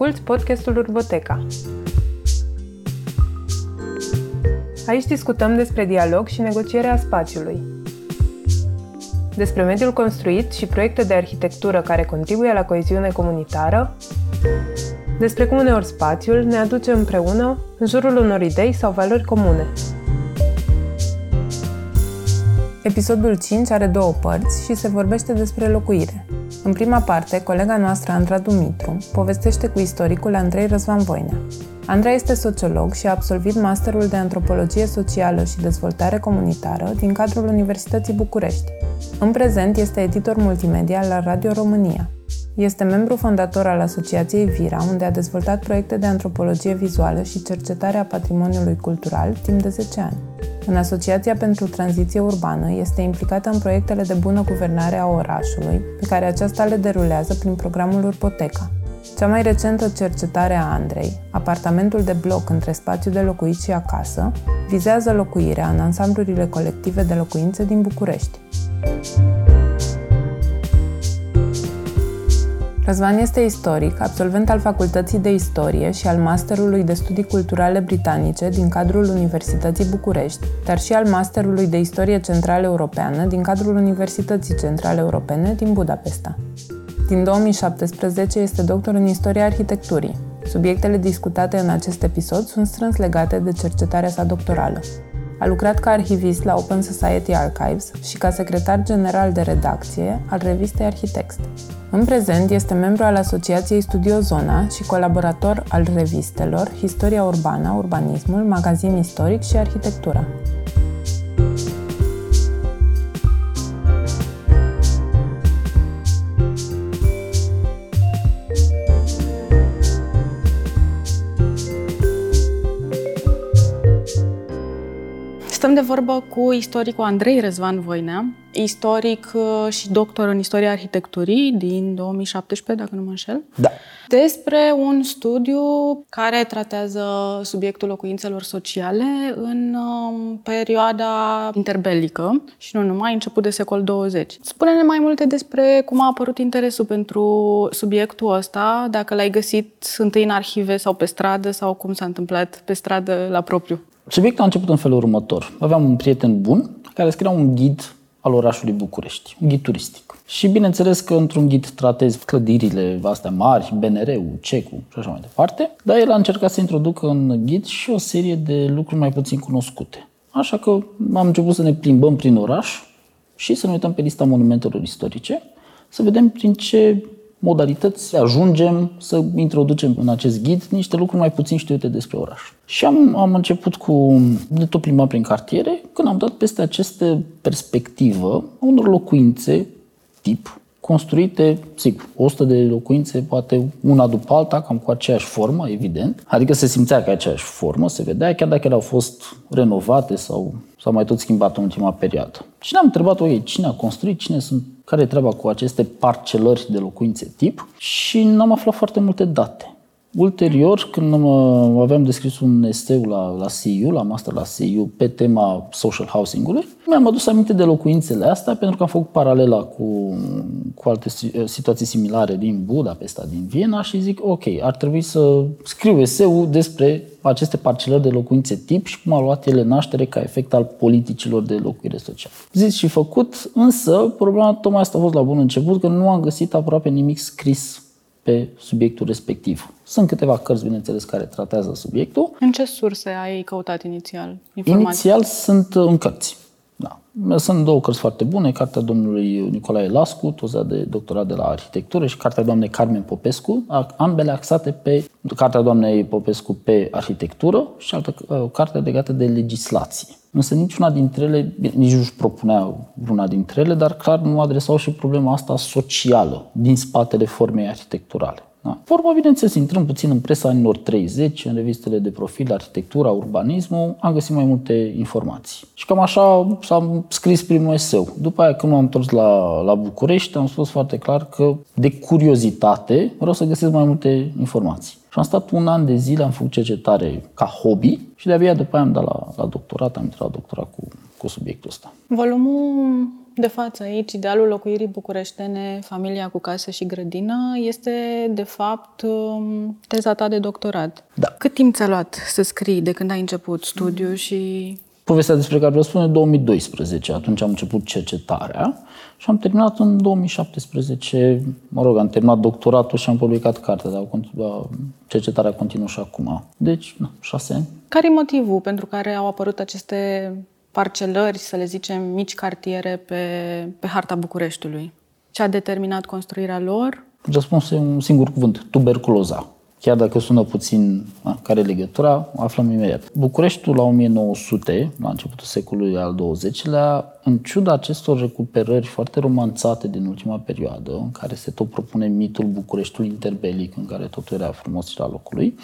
Asculți podcastul Urboteca. Aici discutăm despre dialog și negocierea spațiului. Despre mediul construit și proiecte de arhitectură care contribuie la coeziune comunitară, despre cum uneori spațiul ne aduce împreună în jurul unor idei sau valori comune. Episodul 5 are două părți și se vorbește despre locuire. În prima parte, colega noastră, Andra Dumitru, povestește cu istoricul Andrei Răzvan Voinea. Andrei este sociolog și a absolvit masterul de antropologie socială și dezvoltare comunitară din cadrul Universității București. În prezent este editor multimedia la Radio România. Este membru fondator al Asociației Vira, unde a dezvoltat proiecte de antropologie vizuală și cercetare a patrimoniului cultural timp de 10 ani. În Asociația pentru Tranziție Urbană este implicată în proiectele de bună guvernare a orașului, pe care aceasta le derulează prin programul Urpoteca. Cea mai recentă cercetare a Andrei, apartamentul de bloc între spațiu de locuit și acasă, vizează locuirea în ansamblurile colective de locuințe din București. Răzvan este istoric, absolvent al Facultății de Istorie și al Masterului de Studii Culturale Britanice din cadrul Universității București, dar și al Masterului de Istorie Centrală Europeană din cadrul Universității Centrale Europene din Budapesta. Din 2017 este doctor în Istoria Arhitecturii. Subiectele discutate în acest episod sunt strâns legate de cercetarea sa doctorală. A lucrat ca arhivist la Open Society Archives și ca secretar general de redacție al revistei Arhitext. În prezent este membru al Asociației Studio Zona și colaborator al revistelor Istoria Urbană, Urbanismul, Magazin Istoric și Arhitectura. De vorbă cu istoricul Andrei Răzvan Voinea, istoric uh, și doctor în istoria arhitecturii din 2017, dacă nu mă înșel. Da. Despre un studiu care tratează subiectul locuințelor sociale în um, perioada interbelică și nu numai, început de secol 20. Spune-ne mai multe despre cum a apărut interesul pentru subiectul ăsta, dacă l-ai găsit întâi în arhive sau pe stradă sau cum s-a întâmplat pe stradă la propriu. Subiectul a început în felul următor. Aveam un prieten bun care scria un ghid al orașului București, un ghid turistic. Și bineînțeles că într-un ghid tratezi clădirile astea mari, BNR-ul, CEC-ul și așa mai departe, dar el a încercat să introducă în ghid și o serie de lucruri mai puțin cunoscute. Așa că am început să ne plimbăm prin oraș și să ne uităm pe lista monumentelor istorice, să vedem prin ce modalități ajungem să introducem în acest ghid niște lucruri mai puțin știute despre oraș. Și am, am început cu de tot plimba prin cartiere, când am dat peste aceste perspectivă a unor locuințe tip construite, sigur, 100 de locuințe, poate una după alta, cam cu aceeași formă, evident. Adică se simțea că aceeași formă, se vedea, chiar dacă ele au fost renovate sau s-au mai tot schimbat în ultima perioadă. Și ne-am întrebat, ok, cine a construit, cine sunt, care e treaba cu aceste parcelări de locuințe tip și n-am aflat foarte multe date. Ulterior, când aveam descris un eseu la, la CU, la master la CU, pe tema social housing-ului, mi-am adus aminte de locuințele astea pentru că am făcut paralela cu, cu alte situații similare din Budapesta, din Viena și zic, ok, ar trebui să scriu eseu despre aceste parcelări de locuințe tip și cum au luat ele naștere ca efect al politicilor de locuire socială. Zis și făcut, însă problema tocmai asta a fost la bun început, că nu am găsit aproape nimic scris pe subiectul respectiv. Sunt câteva cărți, bineînțeles, care tratează subiectul. În ce surse ai căutat inițial informații? Inițial sunt în cărți. Da. Sunt două cărți foarte bune, cartea domnului Nicolae Lascu, tozea de doctorat de la arhitectură și cartea doamnei Carmen Popescu, ambele axate pe cartea doamnei Popescu pe arhitectură și altă uh, carte legată de legislație. Însă niciuna dintre ele, nici nu-și propunea una dintre ele, dar clar nu adresau și problema asta socială din spatele formei arhitecturale. Da. Vorba, bineînțeles, intrăm puțin în presa anilor 30, în revistele de profil, arhitectura, urbanismul, am găsit mai multe informații. Și cam așa s-a scris primul eseu. După aia, când m-am întors la, la București, am spus foarte clar că, de curiozitate, vreau să găsesc mai multe informații. Și am stat un an de zile, am făcut cercetare ca hobby și de-abia după aia am dat la, la doctorat, am intrat la doctorat cu cu subiectul ăsta. Volumul de față aici, idealul locuirii bucureștene, familia cu casă și grădină, este de fapt um, teza ta de doctorat. Da. Cât timp ți-a luat să scrii de când ai început studiu și... Povestea despre care vreau spune 2012, atunci am început cercetarea și am terminat în 2017, mă rog, am terminat doctoratul și am publicat cartea, dar cercetarea continuă și acum. Deci, na, șase ani. Care e motivul pentru care au apărut aceste parcelări, să le zicem, mici cartiere pe, pe harta Bucureștiului? Ce a determinat construirea lor? Răspunsul e un singur cuvânt, tuberculoza. Chiar dacă sună puțin a, care e legătura, aflăm imediat. Bucureștiul la 1900, la începutul secolului al XX-lea, în ciuda acestor recuperări foarte romanțate din ultima perioadă, în care se tot propune mitul Bucureștiului interbelic, în care totul era frumos și la locul lui,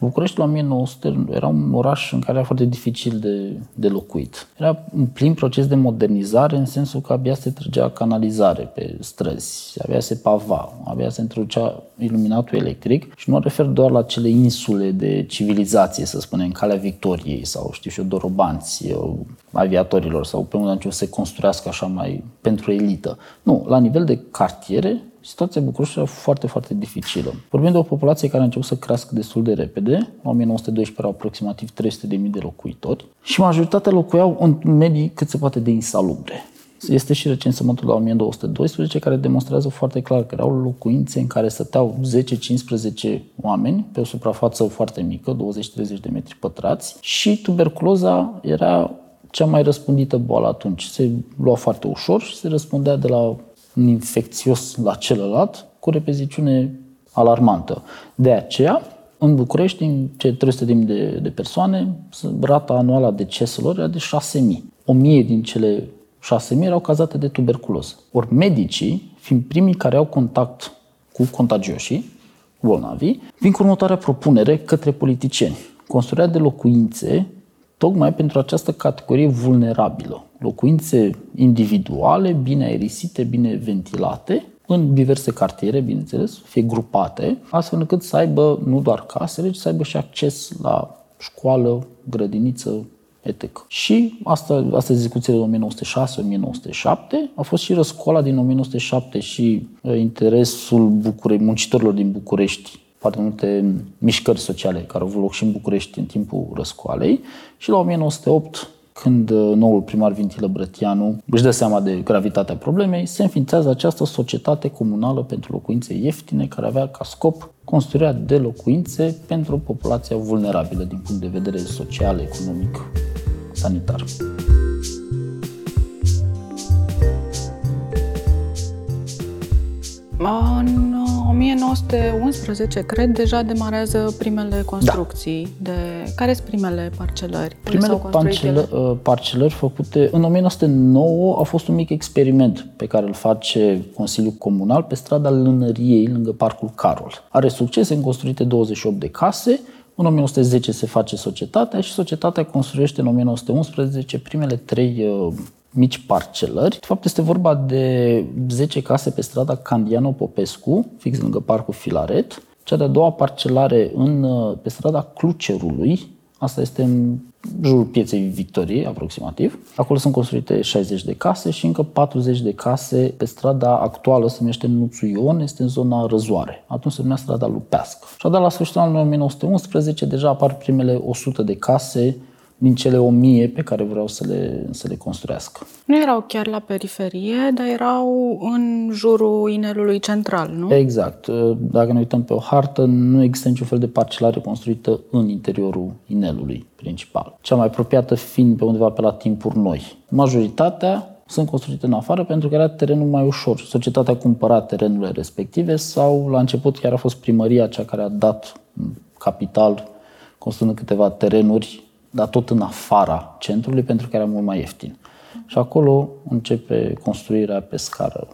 Bucureștiul la 1900 era un oraș în care era foarte dificil de, de locuit. Era un plin proces de modernizare, în sensul că abia se trăgea canalizare pe străzi, abia se pava, abia se introducea iluminatul electric și nu mă refer doar la cele insule de civilizație, să spunem, Calea Victoriei sau, știu și eu, Dorobanți, aviatorilor sau pe unde a se construiască așa mai pentru elită. Nu, la nivel de cartiere, situația Bucureștiului era foarte, foarte dificilă. Vorbim de o populație care a început să crească destul de repede. În 1912 erau aproximativ 300.000 de locuitori și majoritatea locuiau în medii cât se poate de insalubre. Este și recensământul la 1212 care demonstrează foarte clar că erau locuințe în care stăteau 10-15 oameni pe o suprafață foarte mică, 20-30 de metri pătrați și tuberculoza era cea mai răspândită boală atunci. Se lua foarte ușor și se răspundea de la un infecțios la celălalt cu repeziciune alarmantă. De aceea, în București, în cele 300.000 de, de persoane, rata anuală a deceselor era de 6.000. 1.000 din cele 6.000 erau cazate de tuberculoză. Ori medicii, fiind primii care au contact cu contagioșii, bolnavii, vin cu următoarea propunere către politicieni. Construirea de locuințe tocmai pentru această categorie vulnerabilă. Locuințe individuale, bine aerisite, bine ventilate, în diverse cartiere, bineînțeles, fie grupate, astfel încât să aibă nu doar casele, ci să aibă și acces la școală, grădiniță, etc. Și asta, asta discuțiile de 1906-1907, a fost și răscoala din 1907 și uh, interesul Bucure- muncitorilor din București. Foarte multe mișcări sociale care au avut loc și în București în timpul răscoalei. Și la 1908 când uh, noul primar Vintilă Brătianu își dă seama de gravitatea problemei, se înființează această societate comunală pentru locuințe ieftine care avea ca scop construirea de locuințe pentru populația vulnerabilă din punct de vedere social, economic, sanitar. În 1911, cred, deja demarează primele construcții. Da. De... Care sunt primele parcelări? Primele parcelă, uh, parcelări făcute în 1909 a fost un mic experiment pe care îl face Consiliul Comunal pe strada Lânăriei, lângă Parcul Carol. Are succes, sunt construite 28 de case, în 1910 se face societatea și societatea construiește în 1911 primele trei uh, mici parcelări. De fapt, este vorba de 10 case pe strada Candiano Popescu, fix lângă parcul Filaret. Cea de-a doua parcelare în, pe strada Clucerului, asta este în jurul pieței Victoriei, aproximativ. Acolo sunt construite 60 de case și încă 40 de case pe strada actuală, se numește Nuțu Ion, este în zona Răzoare. Atunci se numea strada Lupească. Și la sfârșitul anului 1911 deja apar primele 100 de case din cele o mie pe care vreau să le, să le construiască. Nu erau chiar la periferie, dar erau în jurul inelului central, nu? Exact. Dacă ne uităm pe o hartă, nu există niciun fel de parcelare construită în interiorul inelului principal. Cea mai apropiată fiind pe undeva pe la timpuri noi. Majoritatea sunt construite în afară pentru că era terenul mai ușor. Societatea a cumpărat terenurile respective sau la început chiar a fost primăria cea care a dat capital construind câteva terenuri dar tot în afara centrului, pentru că era mult mai ieftin. Și acolo începe construirea pe scară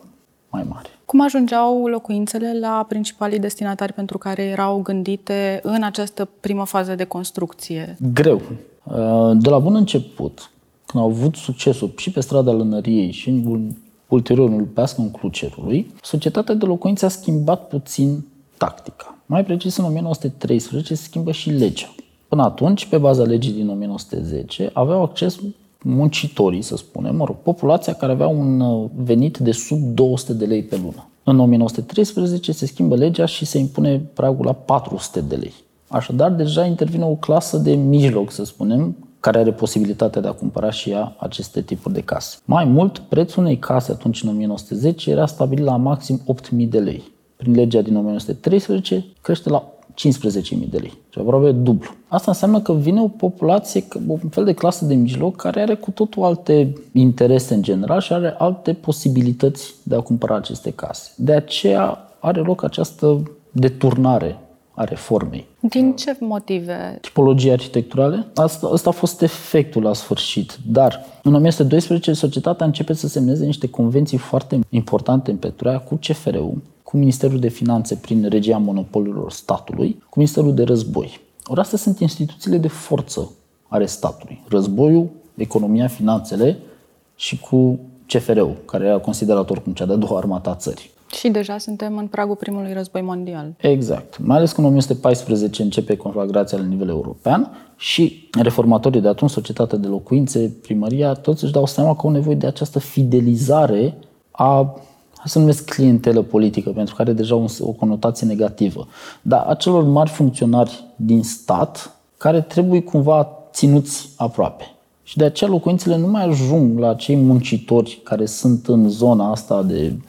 mai mare. Cum ajungeau locuințele la principalii destinatari pentru care erau gândite în această primă fază de construcție? Greu. Uh, de la bun început, când au avut succesul și pe strada Lănăriei și în ulterior în Lupească, în Clucerului, societatea de locuințe a schimbat puțin tactica. Mai precis, în 1913 se schimbă și legea. Până atunci, pe baza legii din 1910, aveau acces muncitorii, să spunem, mă rog, populația care avea un uh, venit de sub 200 de lei pe lună. În 1913 se schimbă legea și se impune pragul la 400 de lei. Așadar, deja intervine o clasă de mijloc, să spunem, care are posibilitatea de a cumpăra și ea aceste tipuri de case. Mai mult, prețul unei case atunci în 1910 era stabilit la maxim 8.000 de lei. Prin legea din 1913 crește la 15.000 de lei, și aproape dublu. Asta înseamnă că vine o populație, un fel de clasă de mijloc, care are cu totul alte interese în general și are alte posibilități de a cumpăra aceste case. De aceea are loc această deturnare a reformei. Din ce motive? Tipologii arhitecturale. Asta, asta a fost efectul la sfârșit. Dar în 1912 societatea începe să semneze niște convenții foarte importante în Petroia cu CFR-ul, cu Ministerul de Finanțe prin regia monopolurilor statului, cu Ministerul de Război. Ori astea sunt instituțiile de forță ale statului. Războiul, economia, finanțele și cu CFR-ul, care era considerat oricum cea de-a doua armată a țării. Și deja suntem în pragul primului război mondial. Exact. Mai ales că în 1914 începe conflagrația la nivel european și reformatorii de atunci, societatea de locuințe, primăria, toți își dau seama că au nevoie de această fidelizare a să numesc clientelă politică, pentru că are deja o conotație negativă, dar acelor mari funcționari din stat care trebuie cumva ținuți aproape. Și de aceea locuințele nu mai ajung la cei muncitori care sunt în zona asta de uh,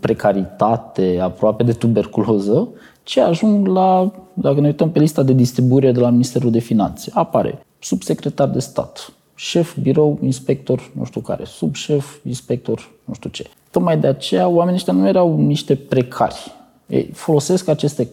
precaritate, aproape de tuberculoză, ci ajung la, dacă ne uităm pe lista de distribuire de la Ministerul de Finanțe, apare subsecretar de stat, șef, birou, inspector, nu știu care, subșef, inspector, nu știu ce. Tocmai de aceea oamenii ăștia nu erau niște precari. Ei folosesc aceste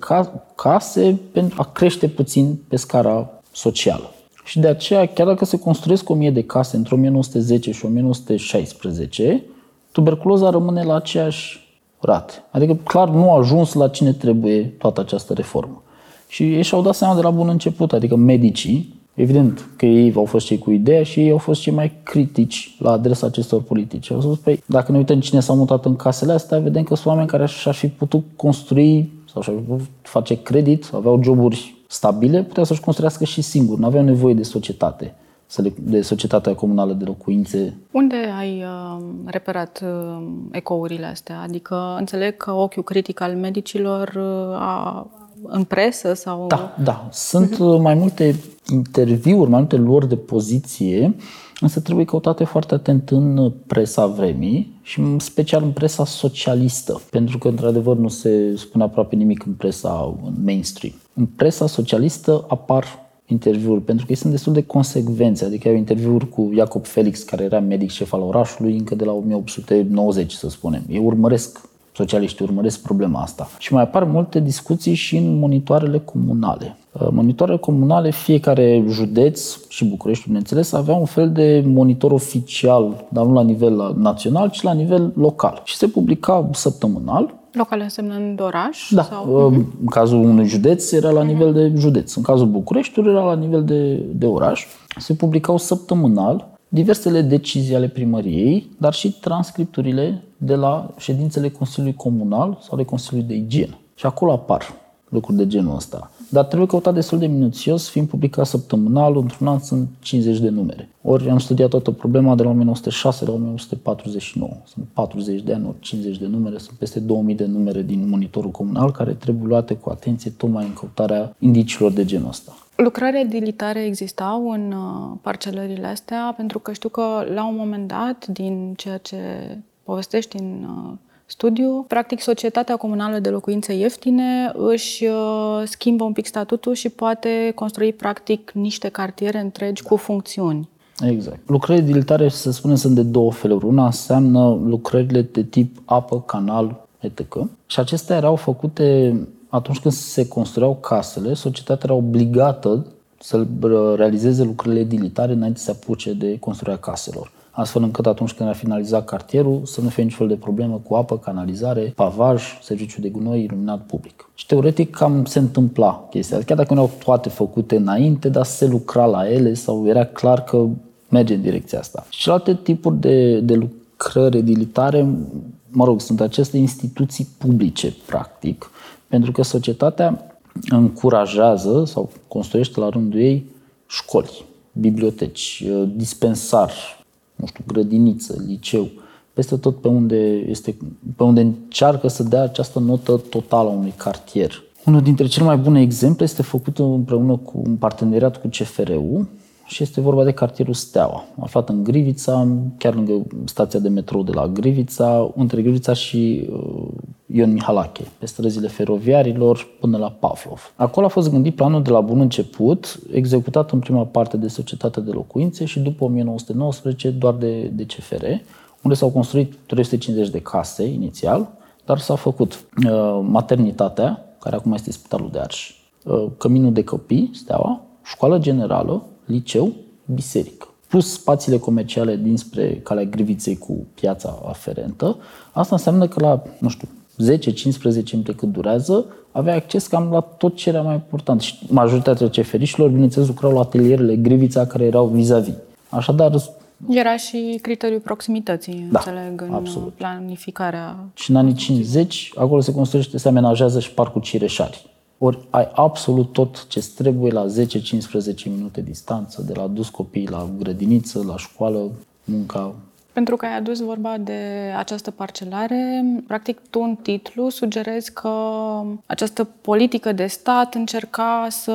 case pentru a crește puțin pe scara socială. Și de aceea, chiar dacă se construiesc o mie de case între 1910 și 1916, tuberculoza rămâne la aceeași rate. Adică clar nu a ajuns la cine trebuie toată această reformă. Și ei și-au dat seama de la bun început, adică medicii, Evident că ei au fost cei cu ideea și ei au fost cei mai critici la adresa acestor politici. Au spus, păi, dacă ne uităm cine s-a mutat în casele astea, vedem că sunt oameni care și-ar fi putut construi sau și-ar fi putut face credit, aveau joburi stabile, puteau să-și construiască și singur, nu aveau nevoie de societate de societatea comunală de locuințe. Unde ai uh, reperat uh, ecourile astea? Adică înțeleg că ochiul critic al medicilor uh, a, în presă sau... Da, da. Sunt uh-huh. mai multe interviuri, mai multe luări de poziție, însă trebuie căutate foarte atent în presa vremii și în special în presa socialistă, pentru că într-adevăr nu se spune aproape nimic în presa în mainstream. În presa socialistă apar interviuri, pentru că ei sunt destul de consecvențe, adică au interviuri cu Iacob Felix, care era medic șef al orașului încă de la 1890, să spunem. Ei urmăresc socialiștii urmăresc problema asta. Și mai apar multe discuții și în monitoarele comunale. Uh, monitoarele comunale, fiecare județ și București, bineînțeles, avea un fel de monitor oficial, dar nu la nivel național, ci la nivel local. Și se publica săptămânal Local însemnând oraș? Da. Sau? Uh, în cazul unui județ era la nivel de județ. În cazul Bucureștiului era la nivel de, de oraș. Se publicau săptămânal diversele decizii ale primăriei, dar și transcripturile de la ședințele Consiliului Comunal sau ale Consiliului de Igienă. Și acolo apar lucruri de genul ăsta. Dar trebuie căutat destul de minuțios, fiind publicat săptămânal, într-un an sunt 50 de numere. Ori am studiat toată problema de la 1906 la 1949. Sunt 40 de ani, ori 50 de numere, sunt peste 2000 de numere din monitorul comunal care trebuie luate cu atenție tocmai în căutarea indiciilor de genul ăsta. Lucrări edilitare existau în uh, parcelările astea, pentru că știu că la un moment dat, din ceea ce povestești în uh, studiu, practic societatea comunală de locuințe ieftine își uh, schimbă un pic statutul și poate construi practic niște cartiere întregi da. cu funcțiuni. Exact. Lucrările edilitare, să spunem, sunt de două feluri. Una înseamnă lucrările de tip apă, canal, etc. Și acestea erau făcute atunci când se construiau casele, societatea era obligată să realizeze lucrările edilitare înainte să se apuce de construirea caselor. Astfel încât atunci când a finalizat cartierul să nu fie niciun fel de problemă cu apă, canalizare, pavaj, serviciu de gunoi, iluminat public. Și teoretic cam se întâmpla chestia. Chiar dacă nu erau toate făcute înainte, dar se lucra la ele sau era clar că merge în direcția asta. Și celelalte tipuri de, de lucrări edilitare, mă rog, sunt aceste instituții publice, practic, pentru că societatea încurajează sau construiește la rândul ei școli. biblioteci, dispensar, nu știu, grădiniță, liceu, peste tot pe unde, este, pe unde încearcă să dea această notă totală a unui cartier. Unul dintre cele mai bune exemple este făcut împreună cu un parteneriat cu CFRU și este vorba de cartierul Steaua, aflat în Grivița, chiar lângă stația de metrou de la Grivița, între Grivița și uh, Ion Mihalache, pe străzile feroviarilor până la Pavlov. Acolo a fost gândit planul de la bun început, executat în prima parte de Societatea de Locuințe și după 1919 doar de, de CFR, unde s-au construit 350 de case inițial, dar s-a făcut uh, maternitatea, care acum este Spitalul de Arș, uh, căminul de copii, Steaua, școală generală, liceu, biserică plus spațiile comerciale dinspre calea Griviței cu piața aferentă, asta înseamnă că la, nu știu, 10-15 minute cât durează, avea acces cam la tot ce era mai important. Și majoritatea ceferișilor, bineînțeles, lucrau la atelierele Grivița care erau vis-a-vis. Așadar, era și criteriul proximității, da, înțeleg, în absolut. planificarea. Și în anii 50, acolo se construiește, se amenajează și parcul Cireșari. Ori ai absolut tot ce trebuie la 10-15 minute distanță, de la dus copiii la grădiniță, la școală, munca, pentru că ai adus vorba de această parcelare, practic tu în titlu sugerezi că această politică de stat încerca să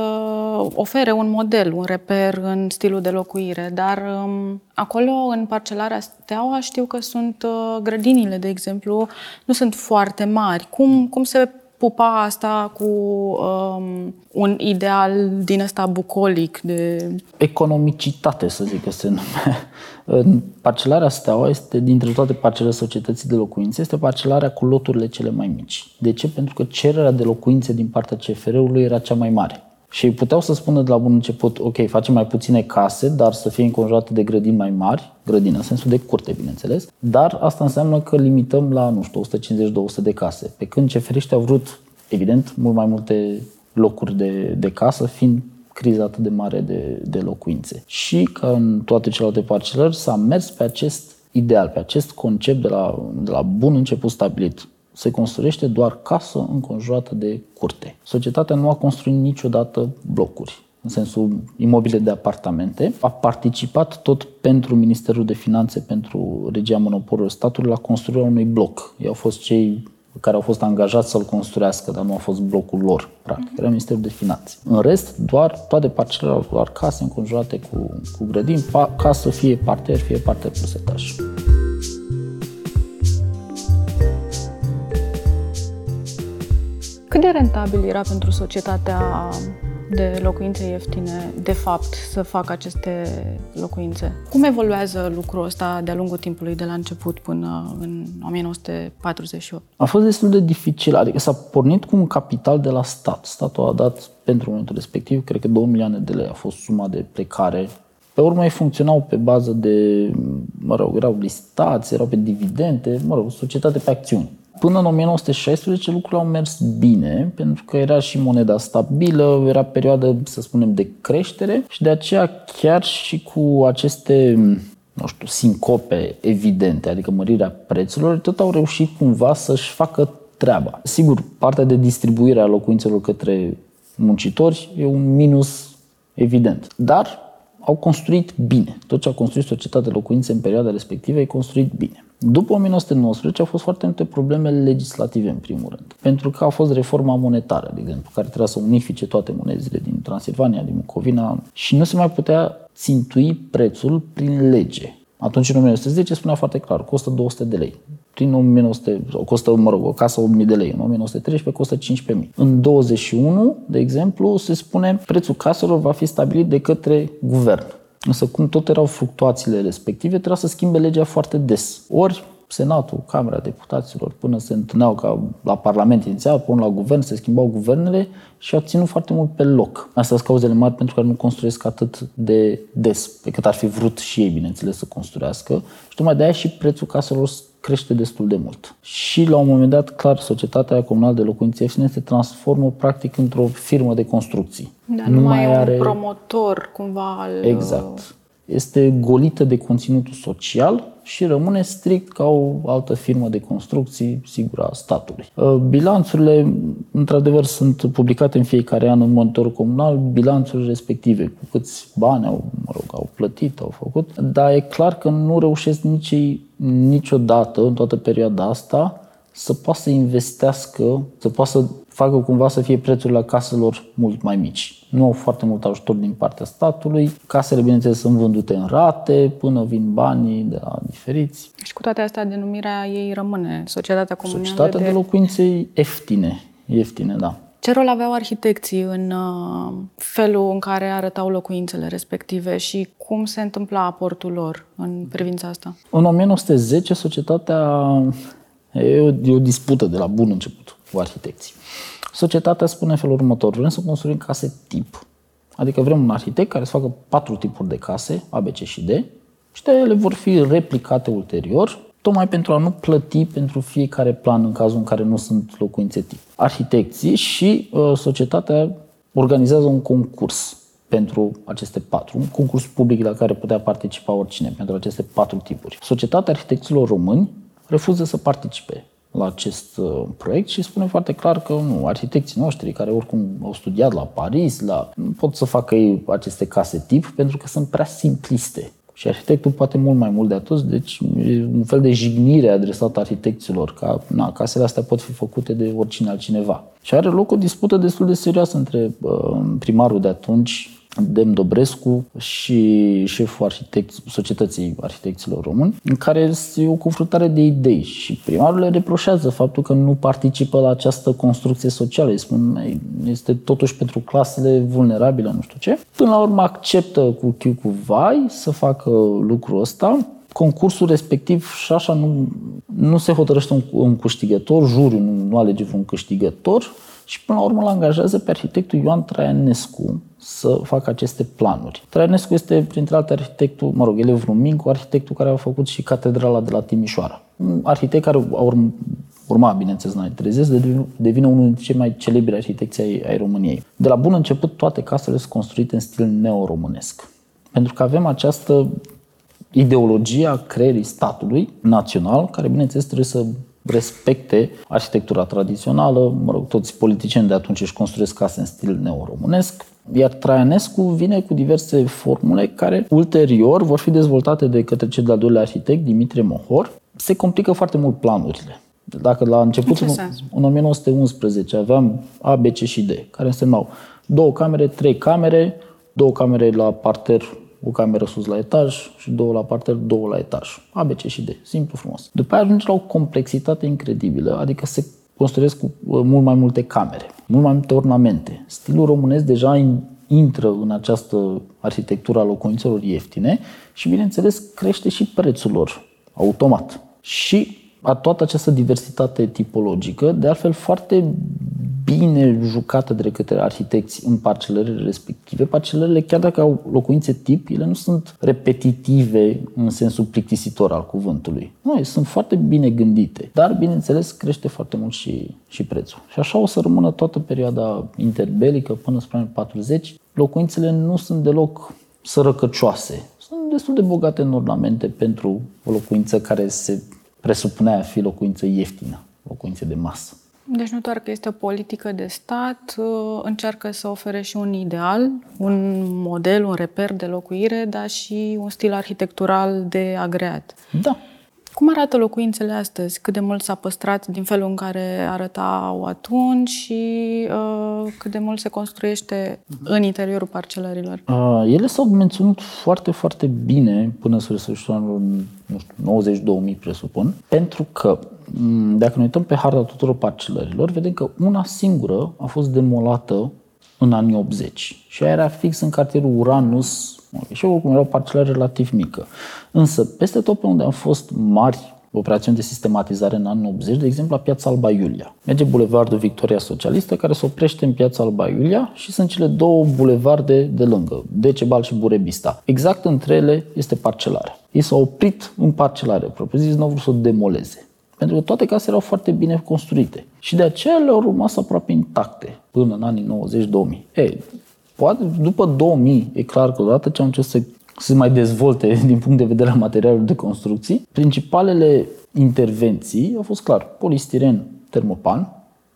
ofere un model, un reper în stilul de locuire, dar um, acolo, în parcelarea Steaua, știu că sunt uh, grădinile, de exemplu, nu sunt foarte mari. Cum, cum se pupa asta cu um, un ideal din ăsta bucolic de... Economicitate, să zic că se nume. Parcelarea Steaua este, dintre toate parcelele societății de locuințe, este parcelarea cu loturile cele mai mici. De ce? Pentru că cererea de locuințe din partea CFR-ului era cea mai mare. Și puteau să spună de la bun început, ok, facem mai puține case, dar să fie înconjurate de grădini mai mari, grădini în sensul de curte, bineînțeles, dar asta înseamnă că limităm la, nu știu, 150-200 de case. Pe când ceferiști au vrut, evident, mult mai multe locuri de, de casă, fiind criza atât de mare de, de locuințe. Și ca în toate celelalte parcelări s-a mers pe acest ideal, pe acest concept de la, de la bun început stabilit se construiește doar casă înconjurată de curte. Societatea nu a construit niciodată blocuri în sensul imobile de apartamente, a participat tot pentru Ministerul de Finanțe, pentru regia monopolului statului la construirea unui bloc. Ei au fost cei care au fost angajați să-l construiască, dar nu a fost blocul lor, practic. Era Ministerul de Finanțe. În rest, doar toate parcelele au doar case înconjurate cu, cu grădini, ca să fie parter, fie parter plus etaj. Cât de rentabil era pentru societatea de locuințe ieftine, de fapt, să facă aceste locuințe? Cum evoluează lucrul ăsta de-a lungul timpului, de la început până în 1948? A fost destul de dificil, adică s-a pornit cu un capital de la stat. Statul a dat pentru momentul respectiv, cred că 2 milioane de lei a fost suma de plecare pe urmă ei funcționau pe bază de, mă rog, erau listați, erau pe dividende, mă rog, societate pe acțiuni. Până în 1916 lucrurile au mers bine, pentru că era și moneda stabilă, era perioadă, să spunem, de creștere și de aceea chiar și cu aceste nu știu, sincope evidente, adică mărirea prețurilor, tot au reușit cumva să-și facă treaba. Sigur, partea de distribuire a locuințelor către muncitori e un minus evident. Dar au construit bine. Tot ce a construit societatea de locuințe în perioada respectivă e construit bine. După 1919 au fost foarte multe probleme legislative, în primul rând. Pentru că a fost reforma monetară, de exemplu, care trebuia să unifice toate monezile din Transilvania, din Mucovina și nu se mai putea țintui prețul prin lege. Atunci, în 1910, spunea foarte clar, costă 200 de lei. Prin 1900, costă, mă rog, o casă 8.000 de lei. În 1913 costă 15.000. În 21, de exemplu, se spune prețul caselor va fi stabilit de către guvern. Însă cum tot erau fluctuațiile respective, trebuia să schimbe legea foarte des. Ori Senatul, Camera Deputaților, până se întâlneau ca la Parlament inițial, până la guvern, se schimbau guvernele și au ținut foarte mult pe loc. Astea sunt cauzele mari pentru că nu construiesc atât de des, pe cât ar fi vrut și ei, bineînțeles, să construiască. Și tocmai de aia și prețul caselor crește destul de mult. Și la un moment dat, clar, societatea comunală de locuințe ieftine se transformă practic într-o firmă de construcții. Dar nu, nu mai e are... un promotor cumva al... Exact. este golită de conținutul social și rămâne strict ca o altă firmă de construcții, sigur, a statului. Uh, bilanțurile, într-adevăr, sunt publicate în fiecare an în monitorul comunal, bilanțurile respective, cu câți bani au, mă rog, au plătit, au făcut, dar e clar că nu reușesc nici niciodată, în toată perioada asta, să poată să investească, să poată să facă cumva să fie prețurile caselor mult mai mici. Nu au foarte mult ajutor din partea statului. Casele, bineînțeles, sunt vândute în rate până vin banii de la diferiți. Și cu toate astea, denumirea ei rămâne Societatea Comunală Societatea de... de locuințe ieftine. Ieftine, da. Ce rol aveau arhitecții în uh, felul în care arătau locuințele respective și cum se întâmpla aportul lor în privința asta? În 1910, societatea e o, e o dispută de la bun început cu arhitecții. Societatea spune în felul următor, vrem să construim case tip. Adică vrem un arhitect care să facă patru tipuri de case, A, B, C și D, și ele vor fi replicate ulterior, tocmai pentru a nu plăti pentru fiecare plan în cazul în care nu sunt locuințe tip. Arhitecții și uh, societatea organizează un concurs pentru aceste patru, un concurs public la care putea participa oricine pentru aceste patru tipuri. Societatea Arhitecților Români refuză să participe la acest uh, proiect și spune foarte clar că nu, arhitecții noștri care oricum au studiat la Paris, la, nu pot să facă ei aceste case tip pentru că sunt prea simpliste. Și arhitectul poate mult mai mult de atât, deci e un fel de jignire adresată arhitecților, ca na, casele astea pot fi făcute de oricine altcineva. Și are loc o dispută destul de serioasă între uh, primarul de atunci Dem Dobrescu și șeful arhitect, Societății Arhitecților Români, în care este o confruntare de idei și primarul le reproșează faptul că nu participă la această construcție socială. Îi spun, este totuși pentru clasele vulnerabile, nu știu ce. Până la urmă acceptă cu chiu cu vai să facă lucrul ăsta, concursul respectiv și șașa nu, nu se hotărăște un, un câștigător, juriul nu, nu alege un câștigător și până la urmă îl angajează pe arhitectul Ioan Traianescu, să facă aceste planuri. Traianescu este, printre alte, arhitectul, mă rog, elev Rumincu, arhitectul care a făcut și catedrala de la Timișoara. Un arhitect care a urm, urma, bineînțeles, în anii 30, devine unul dintre cei mai celebri arhitecți ai, ai României. De la bun început, toate casele sunt construite în stil neo-românesc. Pentru că avem această ideologie a creierii statului național, care, bineînțeles, trebuie să respecte arhitectura tradițională. Mă rog, toți politicieni de atunci își construiesc case în stil neo-românesc. Iar Traianescu vine cu diverse formule care ulterior vor fi dezvoltate de către cel de-al doilea arhitect, Dimitrie Mohor. Se complică foarte mult planurile. Dacă la început, în, în 1911, aveam A, B, C și D, care însemnau două camere, trei camere, două camere la parter, o cameră sus la etaj și două la parter, două la etaj. A, B, C și D. Simplu, frumos. După aia ajunge la o complexitate incredibilă, adică se construiesc cu uh, mult mai multe camere, mult mai multe ornamente. Stilul românesc deja intră în această arhitectură a locuințelor ieftine și, bineînțeles, crește și prețul lor automat. Și a toată această diversitate tipologică, de altfel foarte bine jucată de către arhitecți în parcelările respective. Parcelările, chiar dacă au locuințe tip, ele nu sunt repetitive în sensul plictisitor al cuvântului. Nu, sunt foarte bine gândite, dar, bineînțeles, crește foarte mult și, și prețul. Și așa o să rămână toată perioada interbelică până spre anii 40. Locuințele nu sunt deloc sărăcăcioase. Sunt destul de bogate în ornamente pentru o locuință care se presupunea a fi locuință ieftină, locuință de masă. Deci nu doar că este o politică de stat, uh, încearcă să ofere și un ideal, un model, un reper de locuire, dar și un stil arhitectural de agreat. Da. Cum arată locuințele astăzi? Cât de mult s-a păstrat din felul în care arătau atunci și uh, cât de mult se construiește uh-huh. în interiorul parcelărilor? Uh, ele s-au menținut foarte, foarte bine până spre sfârșitul anului 90-2000, presupun, pentru că Mm, dacă ne uităm pe harta tuturor parcelărilor, vedem că una singură a fost demolată în anii 80 și aia era fix în cartierul Uranus și oricum era o parcelare relativ mică. Însă, peste tot pe unde au fost mari operațiuni de sistematizare în anii 80, de exemplu la Piața Alba Iulia. Merge bulevardul Victoria Socialistă, care se oprește în Piața Alba Iulia și sunt cele două bulevarde de lângă, Decebal și Burebista. Exact între ele este parcelarea. Ei s-au oprit în parcelare, propriu zis, nu au vrut să o demoleze. Pentru că toate casele erau foarte bine construite. Și de aceea le-au rămas aproape intacte până în anii 90-2000. E, poate după 2000, e clar că odată ce am început să să se mai dezvolte din punct de vedere al materialului de construcții. Principalele intervenții au fost clar polistiren, termopan,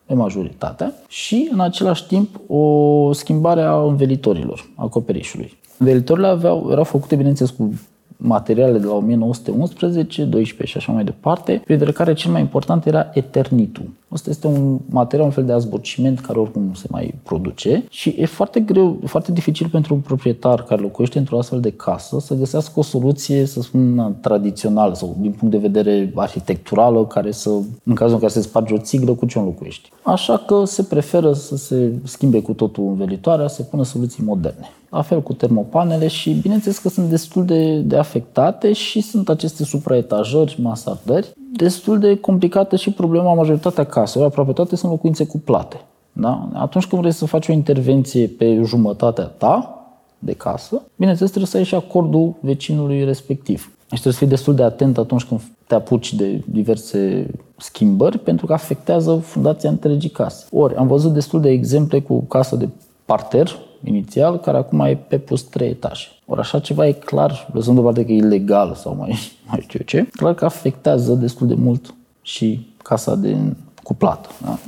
pe majoritatea, și în același timp o schimbare a învelitorilor, acoperișului. Învelitorile aveau, erau făcute, bineînțeles, cu materiale de la 1911, 12 și așa mai departe, printre care cel mai important era eternitul. Asta este un material, un fel de azborciment care oricum nu se mai produce și e foarte greu, foarte dificil pentru un proprietar care locuiește într-o astfel de casă să găsească o soluție, să spun, tradițională sau din punct de vedere arhitecturală, care să, în cazul în care se sparge o țiglă, cu ce o locuiești. Așa că se preferă să se schimbe cu totul învelitoarea, să se pună soluții moderne. La fel cu termopanele și bineînțeles că sunt destul de, de afectate și sunt aceste supraetajări, masardări. Destul de complicată și problema majoritatea caselor, aproape toate sunt locuințe cuplate. Da? Atunci când vrei să faci o intervenție pe jumătatea ta de casă, bineînțeles trebuie să ai și acordul vecinului respectiv. Și trebuie să fii destul de atent atunci când te apuci de diverse schimbări, pentru că afectează fundația întregii case. Ori, am văzut destul de exemple cu casă de parter, inițial, care acum e pe pus trei etaje. Ori așa ceva e clar, lăsând deoparte că e ilegal sau mai, mai știu ce, clar că afectează destul de mult și casa de cuplată. Da?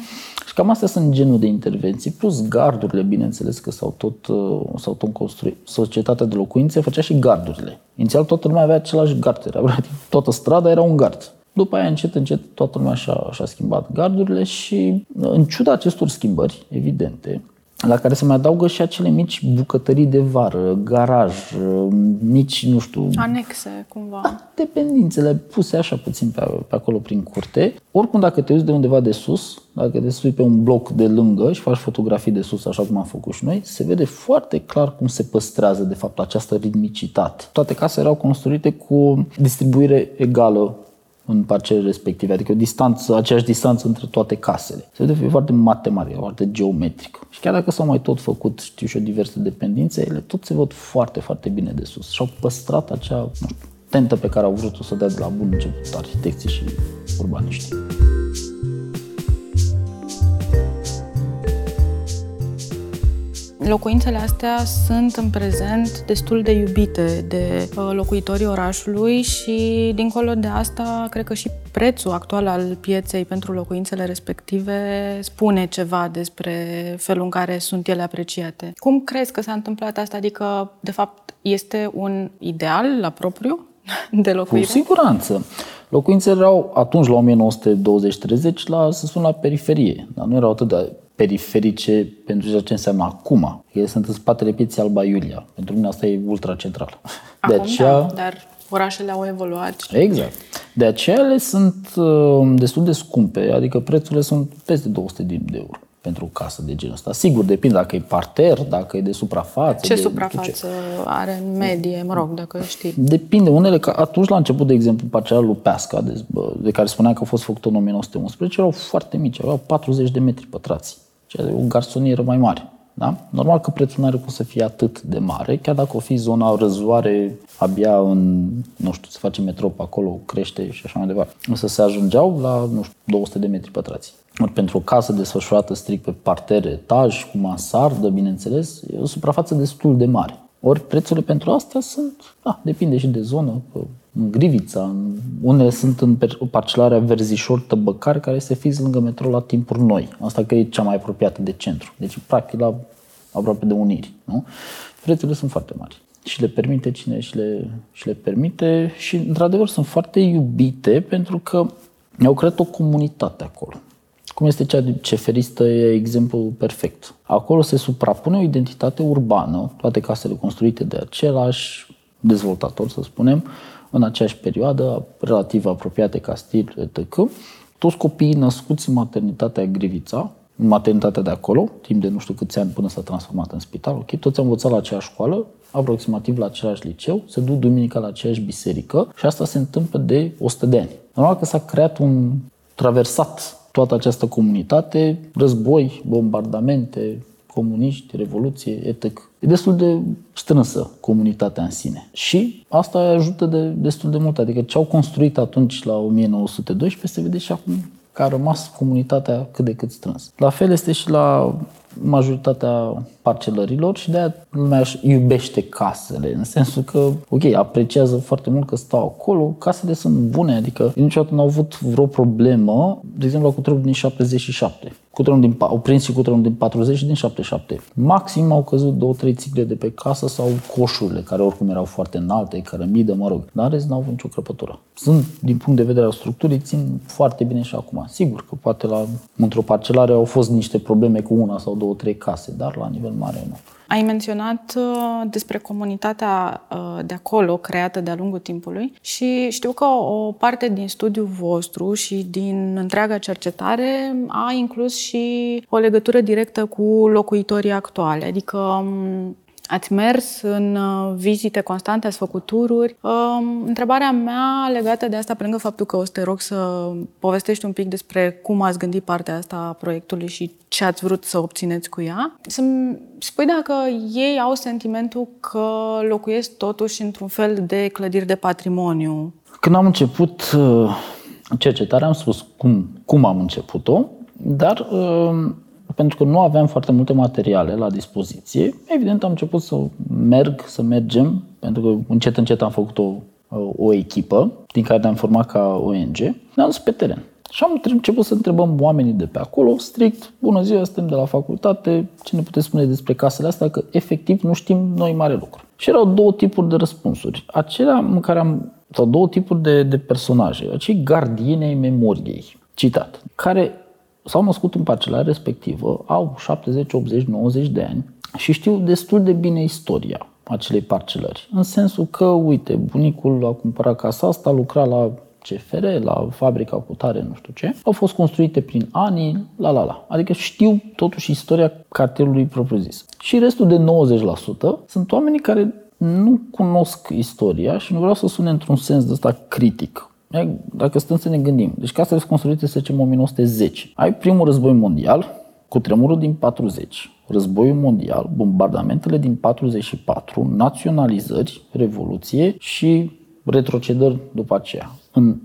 Și cam astea sunt genul de intervenții, plus gardurile, bineînțeles că s-au tot, uh, s-au tot construit. Societatea de locuințe făcea și gardurile. Inițial toată lumea avea același gard, era, toată strada era un gard. După aia, încet, încet, toată lumea și-a, și-a schimbat gardurile și, în ciuda acestor schimbări evidente, la care se mai adaugă și acele mici bucătării de vară, garaj, mici, nu știu... Anexe, cumva. Da, dependințele puse așa puțin pe, pe acolo prin curte. Oricum, dacă te uiți de undeva de sus, dacă te sui pe un bloc de lângă și faci fotografii de sus, așa cum am făcut și noi, se vede foarte clar cum se păstrează, de fapt, această ritmicitate. Toate casele erau construite cu distribuire egală în parcele respective, adică o distanță, aceeași distanță între toate casele. Se vede foarte matematică, foarte geometrică. Și chiar dacă s-au mai tot făcut, știu și eu, diverse dependențe, ele tot se văd foarte, foarte bine de sus. Și au păstrat acea, nu știu, tentă pe care au vrut să o dea de la bun început arhitecții și urbaniștii. Locuințele astea sunt în prezent destul de iubite de uh, locuitorii orașului și dincolo de asta, cred că și prețul actual al pieței pentru locuințele respective spune ceva despre felul în care sunt ele apreciate. Cum crezi că s-a întâmplat asta? Adică, de fapt, este un ideal la propriu de locuire? Cu siguranță. Locuințele erau atunci, la 1920-30, la, să spun, la periferie, dar nu erau atât de periferice pentru ceea ce înseamnă acum. Ele sunt în spatele pieței Alba Iulia. Pentru mine asta e ultra-central. Acum, de aceea, da, dar orașele au evoluat. Exact. De aceea ele sunt uh, destul de scumpe, adică prețurile sunt peste 200 de euro pentru o casă de genul ăsta. Sigur, depinde dacă e parter, dacă e de suprafață. Ce de, suprafață ce. are în medie, mă rog, dacă știi? Depinde. Unele, ca atunci la început, de exemplu, parcela lui Peasca, de, de care spuneam că a fost făcută în 1911, erau foarte mici, aveau 40 de metri pătrați ceea o garsonieră mai mare. Da? Normal că prețul nu are cum să fie atât de mare, chiar dacă o fi zona răzoare, abia în, nu știu, se face metro pe acolo, crește și așa mai departe. Însă se ajungeau la, nu știu, 200 de metri pătrați. Ori pentru o casă desfășurată strict pe parter, etaj, cu mansardă, bineînțeles, e o suprafață destul de mare. Ori prețurile pentru astea sunt, da, depinde și de zonă, în Grivița, în, unele sunt în parcelarea Verzișor Tăbăcar, care este fix lângă metro la timpuri noi. Asta că e cea mai apropiată de centru. Deci, practic, la aproape de uniri. Nu? Prețurile sunt foarte mari. Și le permite cine și le, și le permite și, într-adevăr, sunt foarte iubite pentru că au creat o comunitate acolo. Cum este cea de Ceferistă, e exemplul perfect. Acolo se suprapune o identitate urbană, toate casele construite de același dezvoltator, să spunem, în aceeași perioadă, relativ apropiate ca stil, etc. Toți copiii născuți în maternitatea Grivița, în maternitatea de acolo, timp de nu știu câți ani până s-a transformat în spital, ok, toți au învățat la aceeași școală, aproximativ la același liceu, se duc duminica la aceeași biserică și asta se întâmplă de 100 de ani. Normal că s-a creat un traversat toată această comunitate, război, bombardamente, comuniști, revoluție, etc. E destul de strânsă comunitatea în sine. Și asta ajută de, destul de mult. Adică ce au construit atunci la 1912 se vede și acum că a rămas comunitatea cât de cât strâns. La fel este și la majoritatea parcelărilor și de-aia lumea iubește casele, în sensul că, ok, apreciază foarte mult că stau acolo, casele sunt bune, adică niciodată n-au avut vreo problemă, de exemplu la cutremurul din 77. Cutremurul din, au prins și cutremurul din 40 și din 77. Maxim au căzut două, trei țicle de pe casă sau coșurile, care oricum erau foarte înalte, cărămidă, mă rog. Dar rest n-au avut nicio crăpătură. Sunt, din punct de vedere al structurii, țin foarte bine și acum. Sigur că poate la, într-o parcelare au fost niște probleme cu una sau două, trei case, dar la nivel mare nu. Ai menționat uh, despre comunitatea uh, de acolo, creată de-a lungul timpului și știu că o parte din studiul vostru și din întreaga cercetare a inclus și o legătură directă cu locuitorii actuale, adică um, Ați mers în uh, vizite constante, ați făcut tururi. Um, întrebarea mea legată de asta, pe lângă faptul că o să te rog să povestești un pic despre cum ați gândit partea asta a proiectului și ce ați vrut să obțineți cu ea, să-mi spui dacă ei au sentimentul că locuiesc totuși într-un fel de clădiri de patrimoniu. Când am început uh, cercetarea, am spus cum, cum am început-o, dar uh, pentru că nu aveam foarte multe materiale la dispoziție, evident am început să merg, să mergem, pentru că încet încet am făcut o, o echipă din care ne-am format ca ONG, ne-am dus pe teren. Și am început să întrebăm oamenii de pe acolo, strict, bună ziua, suntem de la facultate, ce ne puteți spune despre casele astea, că efectiv nu știm noi mare lucru. Și erau două tipuri de răspunsuri. Acelea în care am, sau două tipuri de, de personaje, acei gardieni ai memoriei, citat, care s-au născut în parcela respectivă, au 70, 80, 90 de ani și știu destul de bine istoria acelei parcelări. În sensul că, uite, bunicul a cumpărat casa asta, a lucrat la CFR, la fabrica cu tare, nu știu ce, au fost construite prin ani, la la la. Adică știu totuși istoria cartelului propriu-zis. Și restul de 90% sunt oamenii care nu cunosc istoria și nu vreau să sune într-un sens de ăsta critic. Dacă stăm să ne gândim, deci casele sunt construite, să zicem, 1910. Ai primul război mondial, cu tremurul din 40, războiul mondial, bombardamentele din 44, naționalizări, revoluție și retrocedări după aceea. În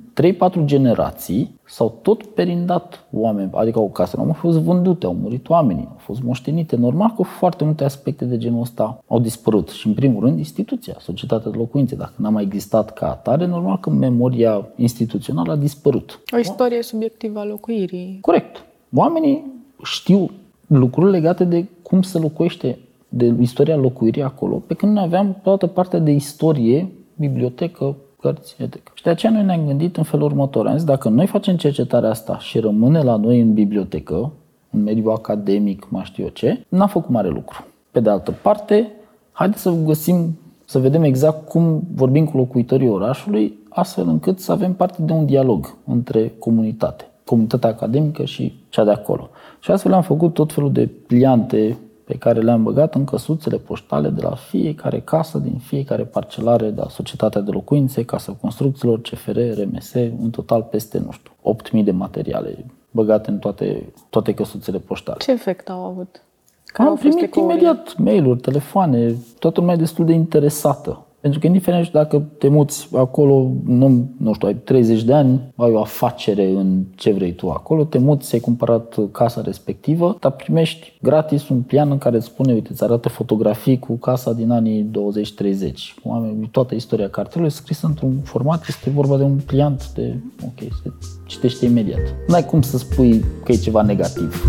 3-4 generații s-au tot perindat oameni, adică au case, nu au fost vândute, au murit oamenii, au fost moștenite. Normal că foarte multe aspecte de genul ăsta au dispărut. Și în primul rând instituția, societatea de locuințe. Dacă n-a mai existat ca atare, normal că memoria instituțională a dispărut. O istorie subiectivă a locuirii. Corect. Oamenii știu lucruri legate de cum se locuiește, de istoria locuirii acolo, pe când noi aveam toată partea de istorie, bibliotecă, cărți, etc. Și de aceea noi ne-am gândit în felul următor. Am zis, dacă noi facem cercetarea asta și rămâne la noi în bibliotecă, în mediul academic, mai știu eu ce, n-a făcut mare lucru. Pe de altă parte, haideți să găsim, să vedem exact cum vorbim cu locuitorii orașului, astfel încât să avem parte de un dialog între comunitate, comunitatea academică și cea de acolo. Și astfel am făcut tot felul de pliante pe care le-am băgat în căsuțele poștale de la fiecare casă, din fiecare parcelare de la Societatea de Locuințe, Casa Construcțiilor, CFR, RMS, în total peste, nu știu, 8.000 de materiale băgate în toate, toate căsuțele poștale. Ce efect au avut? Care Am primit imediat mail-uri, telefoane, toată lumea e destul de interesată pentru că indiferent dacă te muți acolo, nu, nu știu, ai 30 de ani, ai o afacere în ce vrei tu acolo, te muți, ai cumpărat casa respectivă, dar primești gratis un plian în care îți spune, uite, îți arată fotografii cu casa din anii 20-30. Oameni, toată istoria cartelului scrisă într-un format, este vorba de un pliant de, ok, se citește imediat. Nu ai cum să spui că e ceva negativ.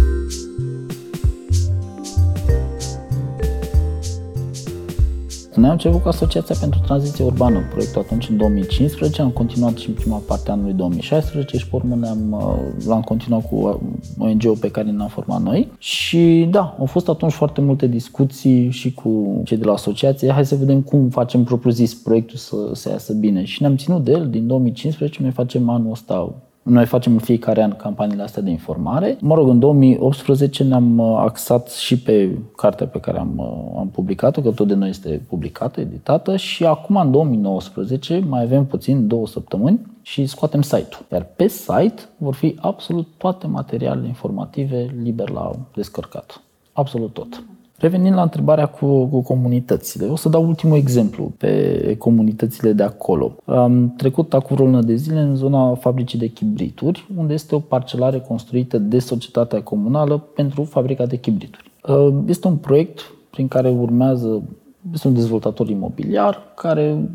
Noi am început cu Asociația pentru Tranziție Urbană, proiectul atunci în 2015, am continuat și în prima parte a anului 2016 și pe urmă ne-am, uh, l-am continuat cu uh, ONG-ul pe care ne-am format noi. Și da, au fost atunci foarte multe discuții și cu cei de la asociație, hai să vedem cum facem propriu-zis proiectul să, să iasă bine. Și ne-am ținut de el. Din 2015, noi facem anul ăsta noi facem în fiecare an campaniile astea de informare. Mă rog, în 2018 ne-am uh, axat și pe cartea pe care am, uh, am publicat-o, că tot de noi este publicată, editată și acum în 2019 mai avem puțin două săptămâni și scoatem site-ul. Iar pe site vor fi absolut toate materialele informative liber la descărcat. Absolut tot. Revenind la întrebarea cu, cu comunitățile, o să dau ultimul exemplu pe comunitățile de acolo. Am trecut acum vreo lună de zile în zona fabricii de chibrituri, unde este o parcelare construită de societatea comunală pentru fabrica de chibrituri. Uh, este un proiect prin care urmează, este un dezvoltator imobiliar care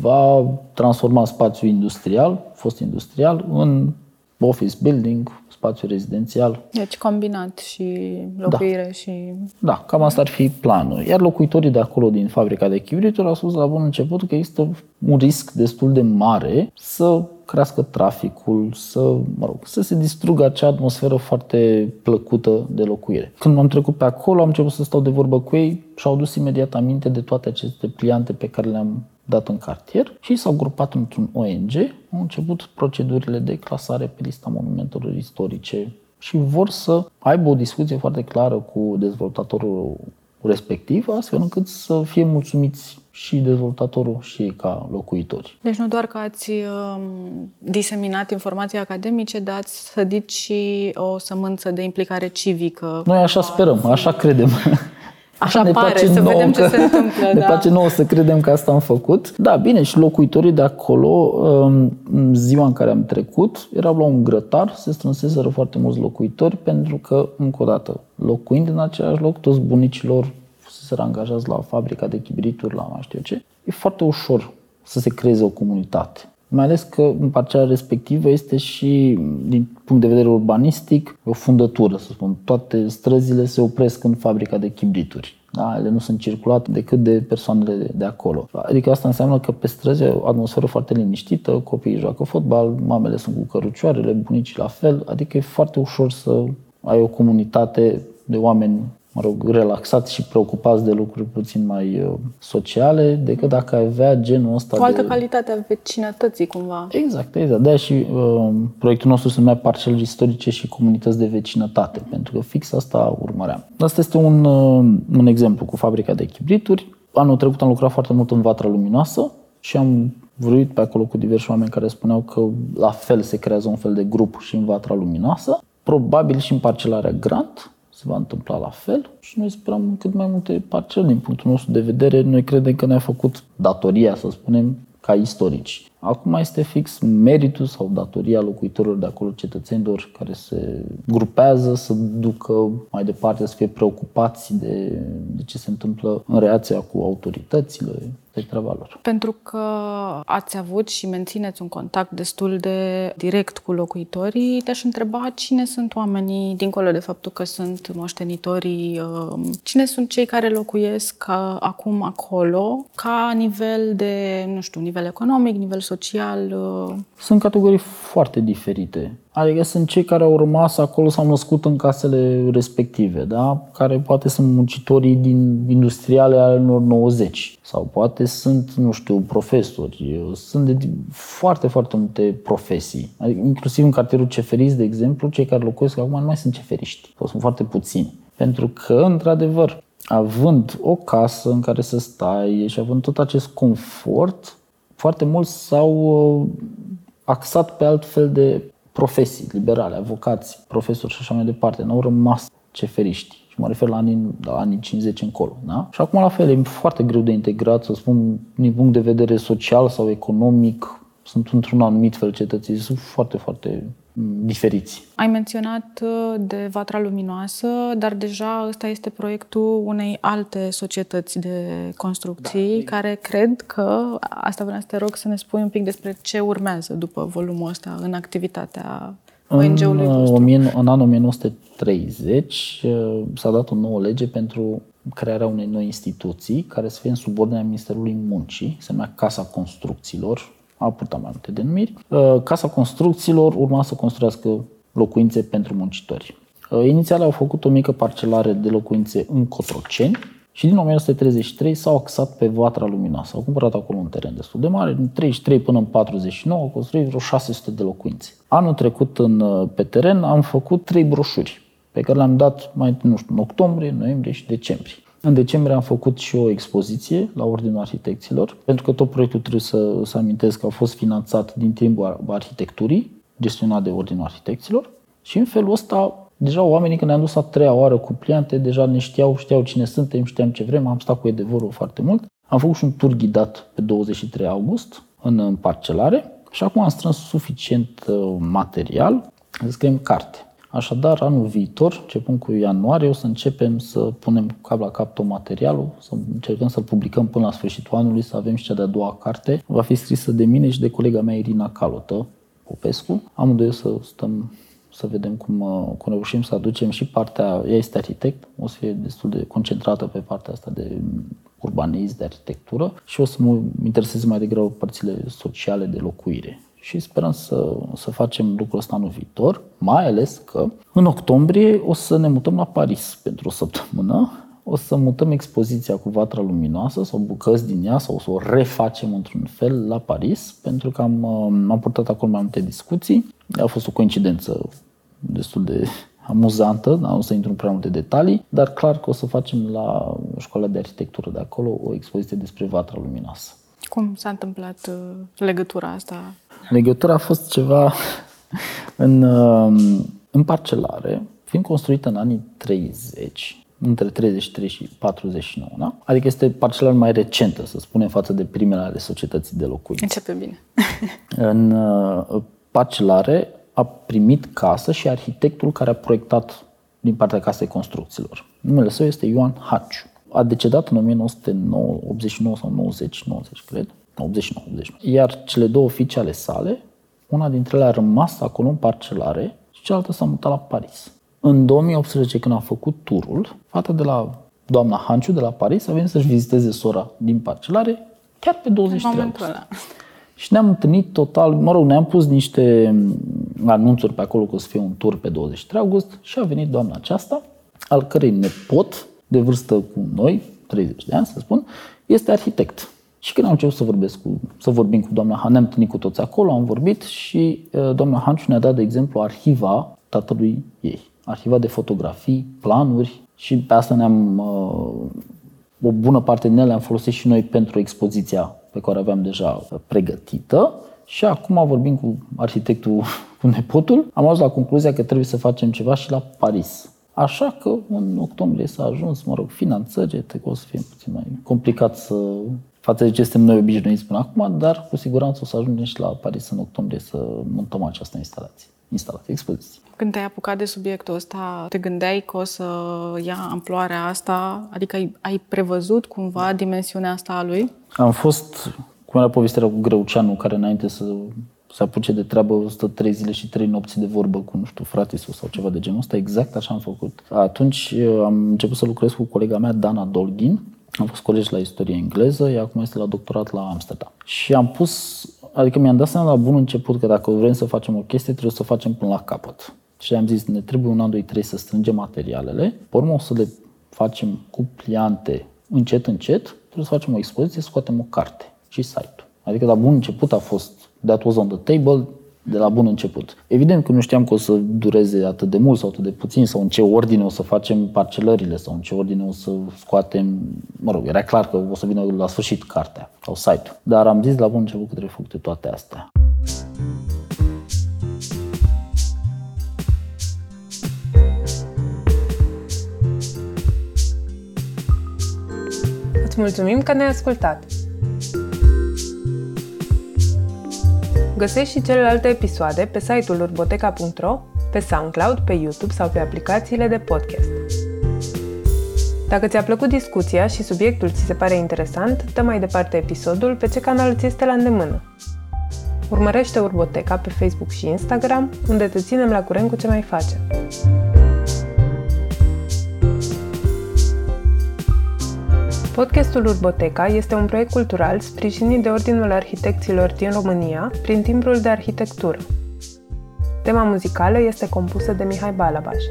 va transforma spațiul industrial, fost industrial, în office building, spațiu rezidențial. Deci combinat și locuire da. și... Da, cam asta ar fi planul. Iar locuitorii de acolo, din fabrica de chibrituri, au spus la bun început că există un risc destul de mare să crească traficul, să, mă rog, să se distrugă acea atmosferă foarte plăcută de locuire. Când am trecut pe acolo, am început să stau de vorbă cu ei și au dus imediat aminte de toate aceste pliante pe care le-am dat în cartier și s-au grupat într-un ONG, au început procedurile de clasare pe lista monumentelor istorice și vor să aibă o discuție foarte clară cu dezvoltatorul respectiv, astfel încât să fie mulțumiți și dezvoltatorul și ei ca locuitori. Deci nu doar că ați um, diseminat informații academice, dar ați sădit și o sămânță de implicare civică. Noi așa sperăm, așa credem. Așa ne pare, place să nouă vedem ce se întâmplă. Ne da. place nouă să credem că asta am făcut. Da, bine, și locuitorii de acolo, um, în ziua în care am trecut, erau la un grătar, se strânseseră foarte mulți locuitori, pentru că, încă o dată, locuind în același loc, toți bunicilor se angajați la fabrica de chibrituri, la mai știu ce, e foarte ușor să se creeze o comunitate. Mai ales că în parcela respectivă este și, din punct de vedere urbanistic, o fundătură, să spun. Toate străzile se opresc în fabrica de chibrituri. Da? Ele nu sunt circulate decât de persoanele de acolo. Adică asta înseamnă că pe străzi e o atmosferă foarte liniștită, copiii joacă fotbal, mamele sunt cu cărucioarele, bunicii la fel, adică e foarte ușor să ai o comunitate de oameni mă rog, relaxați și preocupați de lucruri puțin mai uh, sociale, decât dacă ai avea genul ăsta O altă de... calitate a vecinătății, cumva. Exact, exact. de și uh, proiectul nostru se numea Parcele istorice și comunități de vecinătate, pentru că fix asta urmăream. Asta este un, uh, un exemplu cu fabrica de chibrituri. Anul trecut am lucrat foarte mult în Vatra Luminoasă și am vrut pe acolo cu diversi oameni care spuneau că la fel se creează un fel de grup și în Vatra Luminoasă. Probabil și în parcelarea Grant, se va întâmpla la fel și noi sperăm cât mai multe parcele din punctul nostru de vedere. Noi credem că ne-a făcut datoria, să spunem, ca istorici. Acum este fix meritul sau datoria locuitorilor de acolo, cetățenilor care se grupează să ducă mai departe, să fie preocupați de, de ce se întâmplă în relația cu autoritățile, de treaba lor. Pentru că ați avut și mențineți un contact destul de direct cu locuitorii, te-aș întreba cine sunt oamenii, dincolo de faptul că sunt moștenitorii, um, cine sunt cei care locuiesc uh, acum acolo, ca nivel de, nu știu, nivel economic, nivel social? Uh? Sunt categorii foarte diferite. Adică sunt cei care au rămas acolo, s-au născut în casele respective, da? care poate sunt muncitorii din industriale ale anilor 90 sau poate sunt, nu știu, profesori. Sunt de foarte, foarte multe profesii. Adică, inclusiv în cartierul Ceferiți, de exemplu, cei care locuiesc acum nu mai sunt ceferiști, sunt foarte puțini. Pentru că, într-adevăr, având o casă în care să stai și având tot acest confort, foarte mulți s-au uh, axat pe alt fel de profesii liberale, avocați, profesori și așa mai departe. N-au rămas ceferiști. Și mă refer la anii, la anii 50 încolo. Da? Și acum la fel, e foarte greu de integrat, să spun, din punct de vedere social sau economic, sunt într-un anumit fel cetățenii, sunt foarte, foarte diferiți. Ai menționat uh, de Vatra Luminoasă, dar deja ăsta este proiectul unei alte societăți de construcții da, care cred că, asta vreau să te rog să ne spui un pic despre ce urmează după volumul ăsta în activitatea ONG-ului în, vostru. În anul 1930 uh, s-a dat o nouă lege pentru crearea unei noi instituții care să fie în subordinea Ministerului Muncii, se numea Casa Construcțiilor, a purtat mai multe denumiri. Uh, Casa Construcțiilor urma să construiască locuințe pentru muncitori. Uh, inițial au făcut o mică parcelare de locuințe în Cotroceni și din 1933 s-au axat pe Vatra Luminoasă. Au cumpărat acolo un teren destul de mare, din 33 până în 49 au construit vreo 600 de locuințe. Anul trecut în, uh, pe teren am făcut trei broșuri pe care le-am dat mai nu știu, în octombrie, noiembrie și decembrie. În decembrie am făcut și o expoziție la Ordinul Arhitecților, pentru că tot proiectul trebuie să, să amintesc că a fost finanțat din timpul arhitecturii, gestionat de Ordinul Arhitecților. Și în felul ăsta, deja oamenii când ne-am dus a treia oară cu pliante, deja ne știau, știau cine suntem, știam ce vrem, am stat cu Edevorul foarte mult. Am făcut și un tur ghidat pe 23 august în parcelare și acum am strâns suficient uh, material să scriem carte. Așadar, anul viitor, începând cu ianuarie, o să începem să punem cap la cap tot materialul, să încercăm să publicăm până la sfârșitul anului, să avem și cea de-a doua carte. Va fi scrisă de mine și de colega mea Irina Calotă, Popescu. Amândoi o să stăm să vedem cum, uh, cum reușim să aducem și partea, ea este arhitect, o să fie destul de concentrată pe partea asta de urbanism, de arhitectură și o să mă intereseze mai degrabă părțile sociale de locuire. Și sperăm să, să facem lucrul ăsta anul viitor, mai ales că în octombrie o să ne mutăm la Paris pentru o săptămână o să mutăm expoziția cu Vatra Luminoasă sau bucăți din ea sau o să o refacem într-un fel la Paris, pentru că am, uh, am purtat acolo mai multe discuții. A fost o coincidență destul de amuzantă, nu o să intru în prea multe detalii, dar clar că o să facem la școala de arhitectură de acolo o expoziție despre Vatra Luminoasă. Cum s-a întâmplat uh, legătura asta? Legătura a fost ceva în, uh, în parcelare, fiind construită în anii 30, între 33 și 49, da? Adică este parcela mai recentă, să spunem, față de primele ale societății de locuințe. Începe bine. în uh, parcelare a primit casă și arhitectul care a proiectat din partea casei construcțiilor. Numele său este Ioan Haciu. A decedat în 1989 sau 90, 90 cred, 89, 89. Iar cele două fiice ale sale, una dintre ele a rămas acolo în parcelare și cealaltă s-a mutat la Paris. În 2018, când am făcut turul, fata de la doamna Hanciu de la Paris a venit să-și viziteze sora din parcelare chiar pe 23 august. Și ne-am întâlnit total, mă rog, ne-am pus niște anunțuri pe acolo că o să fie un tur pe 23 august și a venit doamna aceasta, al cărei nepot, de vârstă cu noi, 30 de ani să spun, este arhitect. Și când am început să vorbesc cu, să vorbim cu doamna Han, ne-am întâlnit cu toți acolo, am vorbit și uh, doamna Hanciu ne-a dat, de exemplu, arhiva tatălui ei arhiva de fotografii, planuri și pe asta ne-am, uh, o bună parte din ele am folosit și noi pentru expoziția pe care o aveam deja pregătită și acum vorbim cu arhitectul, cu nepotul, am ajuns la concluzia că trebuie să facem ceva și la Paris. Așa că în octombrie s-a ajuns, mă rog, finanțări, că o să fie puțin mai complicat să față de ce suntem noi obișnuiți până acum, dar cu siguranță o să ajungem și la Paris în octombrie să montăm această instalație instalație, expoziție. Când te-ai apucat de subiectul ăsta, te gândeai că o să ia amploarea asta? Adică ai, ai prevăzut cumva dimensiunea asta a lui? Am fost, cum era povestirea cu Greuceanu, care înainte să se apuce de treabă, stă trei zile și trei nopți de vorbă cu, nu știu, fratisul sau ceva de genul ăsta, exact așa am făcut. Atunci am început să lucrez cu colega mea, Dana Dolgin, am fost colegi la istorie engleză, ea acum este la doctorat la Amsterdam. Și am pus Adică mi-am dat seama la bun început că dacă vrem să facem o chestie, trebuie să o facem până la capăt. Și am zis, ne trebuie un an, doi, trei să strângem materialele, pe urmă o să le facem cu pliante încet, încet, trebuie să facem o expoziție, să scoatem o carte și site-ul. Adică la bun început a fost that was on the table, de la bun început. Evident că nu știam că o să dureze atât de mult sau atât de puțin sau în ce ordine o să facem parcelările sau în ce ordine o să scoatem, mă rog, era clar că o să vină la sfârșit cartea sau site-ul. Dar am zis la bun început că trebuie făcute toate astea. Îți mulțumim că ne-ai ascultat! Găsești și celelalte episoade pe site-ul urboteca.ro, pe SoundCloud, pe YouTube sau pe aplicațiile de podcast. Dacă ți-a plăcut discuția și subiectul ți se pare interesant, dă mai departe episodul pe ce canal ți este la îndemână. Urmărește Urboteca pe Facebook și Instagram, unde te ținem la curent cu ce mai facem. Podcastul Urboteca este un proiect cultural sprijinit de Ordinul Arhitecților din România prin timbrul de arhitectură. Tema muzicală este compusă de Mihai Balabaș.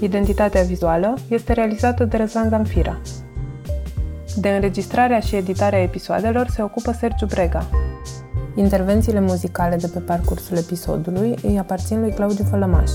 Identitatea vizuală este realizată de Răzvan Zamfira. De înregistrarea și editarea episoadelor se ocupă Sergiu Brega. Intervențiile muzicale de pe parcursul episodului îi aparțin lui Claudiu Fălămaș.